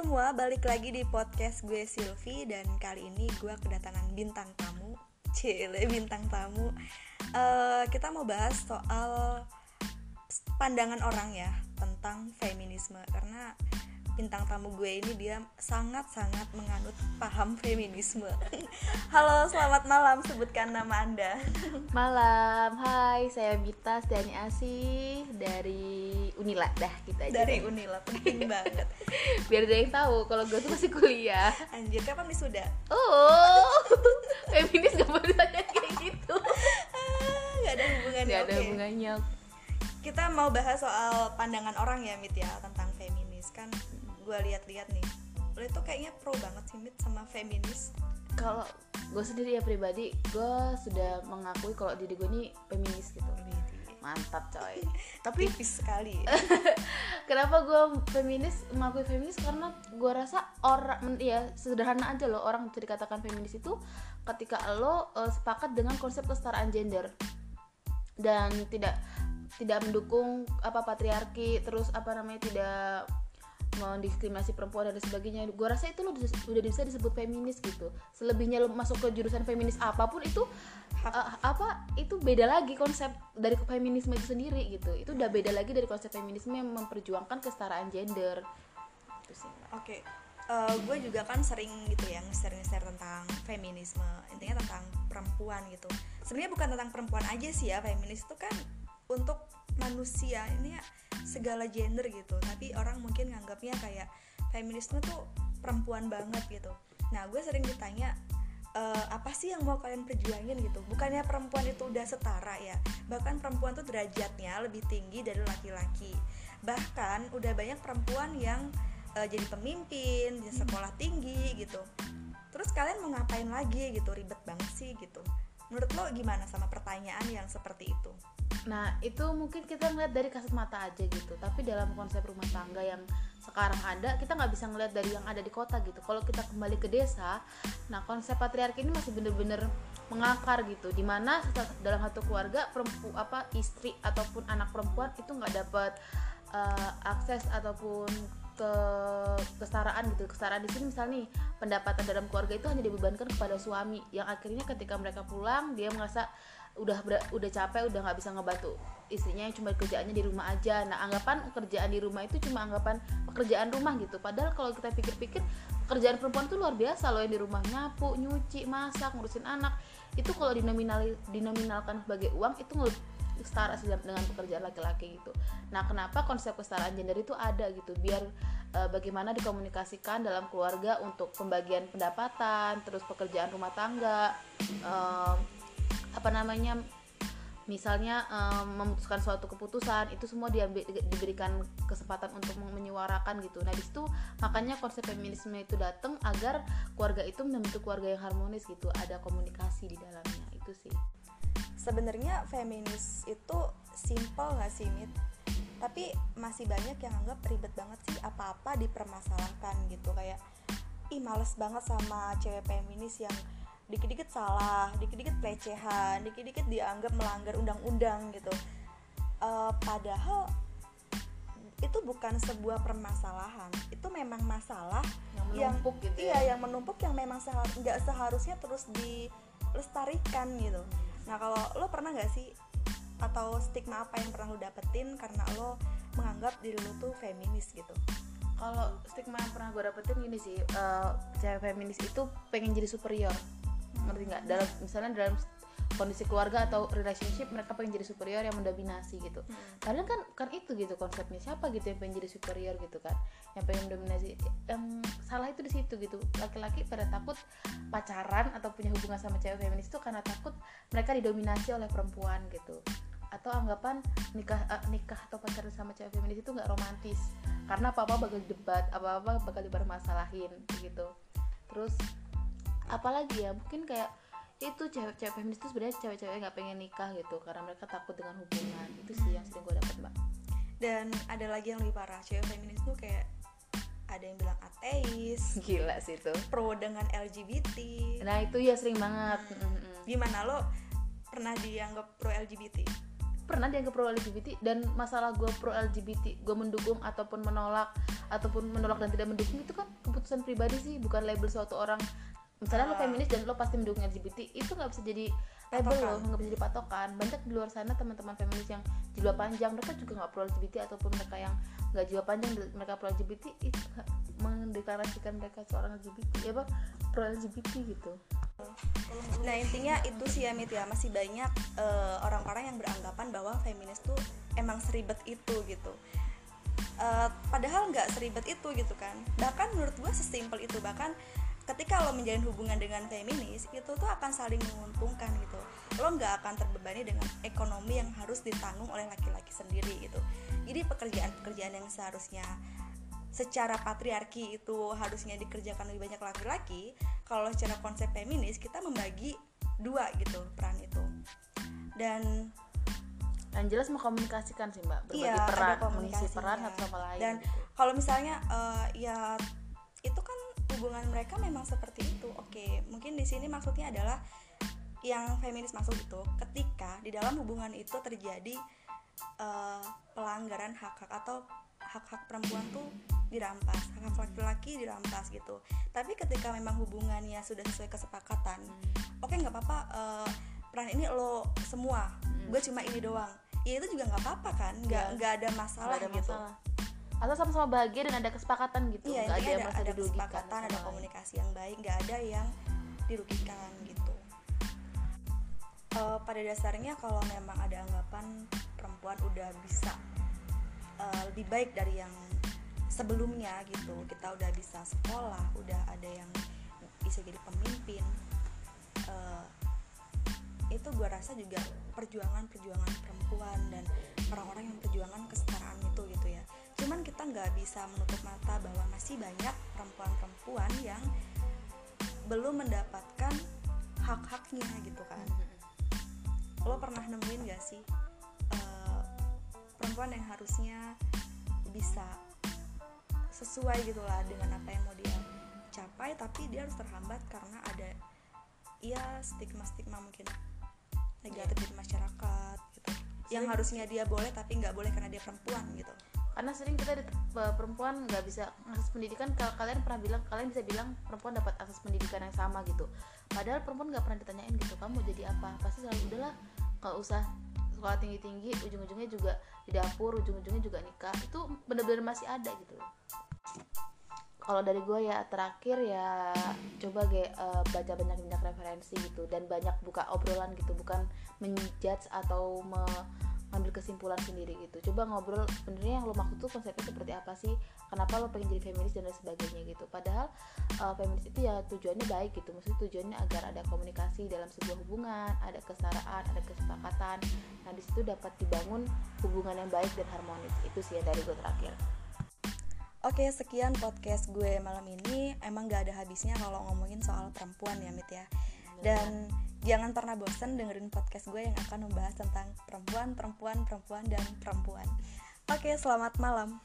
semua, balik lagi di podcast gue Silvi dan kali ini gue kedatangan bintang tamu, cile bintang tamu. Uh, kita mau bahas soal pandangan orang ya tentang feminisme. Karena bintang tamu gue ini dia sangat-sangat menganut paham feminisme. Halo, selamat malam. Sebutkan nama Anda. Malam. Hai, saya Bita Stiani Asih dari Unila dah kita aja. Dari Unila penting banget. Biar dia yang tahu kalau gue tuh masih kuliah. Anjir, kapan sudah? Oh. Feminis gak boleh kayak gitu. Ah, gak ada hubungannya. Gak ada okay. hubungannya. Kita mau bahas soal pandangan orang ya, Mit ya, tentang feminis kan gue lihat-lihat nih lo itu kayaknya pro banget sih Mit sama feminis. Kalau gue sendiri ya pribadi gue sudah mengakui kalau diri gue ini feminis gitu. Mantap coy. Tapi tipis sekali. kenapa gue feminis mengakui feminis? Karena gue rasa orang ya sederhana aja loh orang bisa dikatakan feminis itu ketika lo uh, sepakat dengan konsep kesetaraan gender. Dan tidak tidak mendukung apa patriarki terus apa namanya tidak mendiskriminasi perempuan dan sebagainya. Gue rasa itu lo udah bisa disebut feminis gitu. Selebihnya lo masuk ke jurusan feminis apa pun itu uh, apa itu beda lagi konsep dari feminisme itu sendiri gitu. Itu udah beda lagi dari konsep feminisme yang memperjuangkan kesetaraan gender. Itu sih oke okay. uh, eh, gue juga kan sering gitu ya ngeser-ngeser tentang feminisme intinya tentang perempuan gitu. Sebenarnya bukan tentang perempuan aja sih ya feminis itu kan untuk manusia. Ini ya segala gender gitu tapi orang mungkin nganggapnya kayak feminisme tuh perempuan banget gitu. Nah gue sering ditanya e, apa sih yang mau kalian perjuangin gitu? Bukannya perempuan itu udah setara ya? Bahkan perempuan tuh derajatnya lebih tinggi dari laki-laki. Bahkan udah banyak perempuan yang uh, jadi pemimpin di sekolah tinggi gitu. Terus kalian mau ngapain lagi gitu? Ribet banget sih gitu. Menurut lo gimana sama pertanyaan yang seperti itu Nah itu mungkin kita ngeliat dari kasat mata aja gitu. Tapi dalam konsep rumah tangga yang sekarang ada Kita nggak bisa ngeliat dari yang ada di kota gitu. Kalau kita kembali ke desa Nah konsep patriarki ini masih bener-bener mengakar gitu. Di mana dalam satu keluarga perempu, apa istri ataupun anak perempuan itu nggak dapat uh, akses ataupun ke kesetaraan gitu. Kesetaraan di sini misalnya nih pendapatan dalam keluarga itu hanya dibebankan kepada suami. Yang akhirnya ketika mereka pulang dia merasa udah udah capek udah nggak bisa ngebantu istrinya yang cuma kerjaannya di rumah aja. Nah anggapan kerjaan di rumah itu cuma anggapan pekerjaan rumah gitu. Padahal kalau kita pikir-pikir pekerjaan perempuan tuh luar biasa loh yang di rumah nyapu nyuci masak ngurusin anak. Itu kalau dinominal dinominalkan sebagai uang itu setara dengan pekerjaan laki-laki gitu. Nah, kenapa konsep kesetaraan gender itu ada gitu? Biar e, bagaimana dikomunikasikan dalam keluarga untuk pembagian pendapatan, terus pekerjaan rumah tangga, e, apa namanya misalnya um, memutuskan suatu keputusan itu semua diambil diberikan kesempatan untuk menyuarakan gitu nah di situ makanya konsep feminisme itu datang agar keluarga itu membentuk keluarga yang harmonis gitu ada komunikasi di dalamnya itu sih sebenarnya feminis itu simple nggak sih mit tapi masih banyak yang anggap ribet banget sih apa-apa dipermasalahkan gitu kayak ih males banget sama cewek feminis yang dikit-dikit salah, dikit-dikit pelecehan, dikit-dikit dianggap melanggar undang-undang gitu. Uh, padahal itu bukan sebuah permasalahan, itu memang masalah yang menumpuk yang, gitu ya. Iya, yang menumpuk yang memang nggak seharusnya terus dilestarikan gitu. Nah kalau lo pernah nggak sih atau stigma apa yang pernah lo dapetin karena lo menganggap diri lo tuh feminis gitu? Kalau stigma yang pernah gue dapetin gini sih, uh, cewek feminis itu pengen jadi superior ngerti nggak dalam misalnya dalam kondisi keluarga atau relationship mereka pengen jadi superior yang mendominasi gitu. Hmm. kan kan itu gitu konsepnya. Siapa gitu yang pengen jadi superior gitu kan? Yang pengen mendominasi. Yang salah itu di situ gitu. Laki-laki pada takut pacaran atau punya hubungan sama cewek feminis itu karena takut mereka didominasi oleh perempuan gitu. Atau anggapan nikah uh, nikah atau pacaran sama cewek feminis itu nggak romantis. Karena apa apa bakal debat apa apa bakal dipermasalahin gitu. Terus apalagi ya? Mungkin kayak itu cewek-cewek feminis itu sebenarnya cewek-cewek nggak pengen nikah gitu karena mereka takut dengan hubungan. Itu sih yang sering gue dapat mbak. Dan ada lagi yang lebih parah cewek feminis tuh kayak ada yang bilang ateis gila sih itu. pro dengan LGBT nah itu ya sering banget. Hmm. gimana lo? Pernah dianggap pro LGBT pernah dianggap pro LGBT dan masalah gue pro LGBT gue mendukung ataupun menolak ataupun menolak dan tidak mendukung itu kan keputusan pribadi sih bukan label suatu orang misalnya lo Ah. feminis dan lo pasti mendukung LGBT itu nggak bisa jadi label lo nggak bisa jadi patokan banyak di luar sana teman-teman feminis yang jilbab panjang mereka juga nggak pro LGBT ataupun mereka yang nggak jilbab panjang mereka pro LGBT itu mendeklarasikan mereka seorang LGBT ya apa pro LGBT gitu Nah intinya itu sih ya Mit ya masih banyak eh, orang-orang yang beranggapan bahwa feminis tuh emang seribet itu gitu. Eh, padahal nggak seribet itu gitu kan. Bahkan menurut gue sesimpel itu bahkan ketika lo menjalin hubungan dengan feminis itu tuh akan saling menguntungkan gitu. Lo nggak akan terbebani dengan ekonomi yang harus ditanggung oleh laki-laki sendiri gitu. Jadi pekerjaan-pekerjaan yang seharusnya secara patriarki itu harusnya dikerjakan lebih banyak laki-laki kalau secara konsep feminis kita membagi dua gitu peran itu dan dan jelas mengkomunikasikan sih mbak berbagi Iya, peran mengisi peran satu sama lain Dan gitu. kalau misalnya eh, ya hubungan mereka memang seperti itu. Oke mungkin di sini maksudnya adalah yang feminis maksud itu ketika di dalam hubungan itu terjadi eh, pelanggaran hak-hak atau hak-hak perempuan tuh dirampas hak-hak laki-laki dirampas gitu. Tapi ketika memang hubungannya sudah sesuai kesepakatan oke nggak apa-apa eh, peran ini lo semua gue cuma ini doang. Ya itu juga nggak apa-apa kan? Nggak Iya. nggak ada masalah Nggak ada gitu. masalah asal sama-sama bahagia dan ada kesepakatan gitu. Iya nggak ada intinya yang ada, merasa ada dirugikan kesepakatan ada komunikasi yang baik nggak ada yang dirugikan gitu. Eh, pada dasarnya kalau memang ada anggapan perempuan udah bisa eh, lebih baik dari yang sebelumnya gitu. Kita udah bisa sekolah udah ada yang bisa jadi pemimpin eh, itu gue rasa juga perjuangan-perjuangan perempuan dan orang-orang yang perjuangan kesetaraan kita nggak bisa menutup mata bahwa masih banyak perempuan-perempuan yang belum mendapatkan hak-haknya gitu kan. Lo pernah nemuin gak sih eh, perempuan yang harusnya bisa sesuai gitu lah dengan apa yang mau dia capai tapi dia harus terhambat karena ada ya stigma-stigma mungkin negatif di masyarakat gitu. Yang harusnya dia boleh tapi nggak boleh karena dia perempuan gitu karena sering kita di, pe- perempuan nggak bisa akses pendidikan Ka- kalian pernah bilang kalian bisa bilang perempuan dapat akses pendidikan yang sama gitu. Padahal perempuan nggak pernah ditanyain gitu kamu jadi apa? Pasti selalu udahlah nggak usah sekolah tinggi tinggi ujung-ujungnya juga di dapur ujung-ujungnya juga nikah. Itu bener-bener masih ada gitu kalau dari gue ya terakhir ya coba ge eh, baca banyak-banyak referensi gitu dan banyak buka obrolan gitu bukan menjudge atau mengambil kesimpulan sendiri gitu. Coba ngobrol sebenarnya yang lo maksud tuh konsepnya seperti apa sih? Kenapa lo pengen jadi feminis dan lain sebagainya gitu. Padahal eh, feminis itu ya tujuannya baik gitu. Maksudnya tujuannya agar ada komunikasi dalam sebuah hubungan ada kesetaraan ada kesepakatan. Nah di situ dapat dibangun hubungan yang baik dan harmonis. Itu sih yang dari gue terakhir. Oke, sekian podcast gue malam ini. Emang gak ada habisnya kalau ngomongin soal perempuan ya, Mit ya. Dan jangan pernah bosen dengerin podcast gue yang akan membahas tentang perempuan, perempuan, perempuan, dan perempuan. Oke, selamat malam.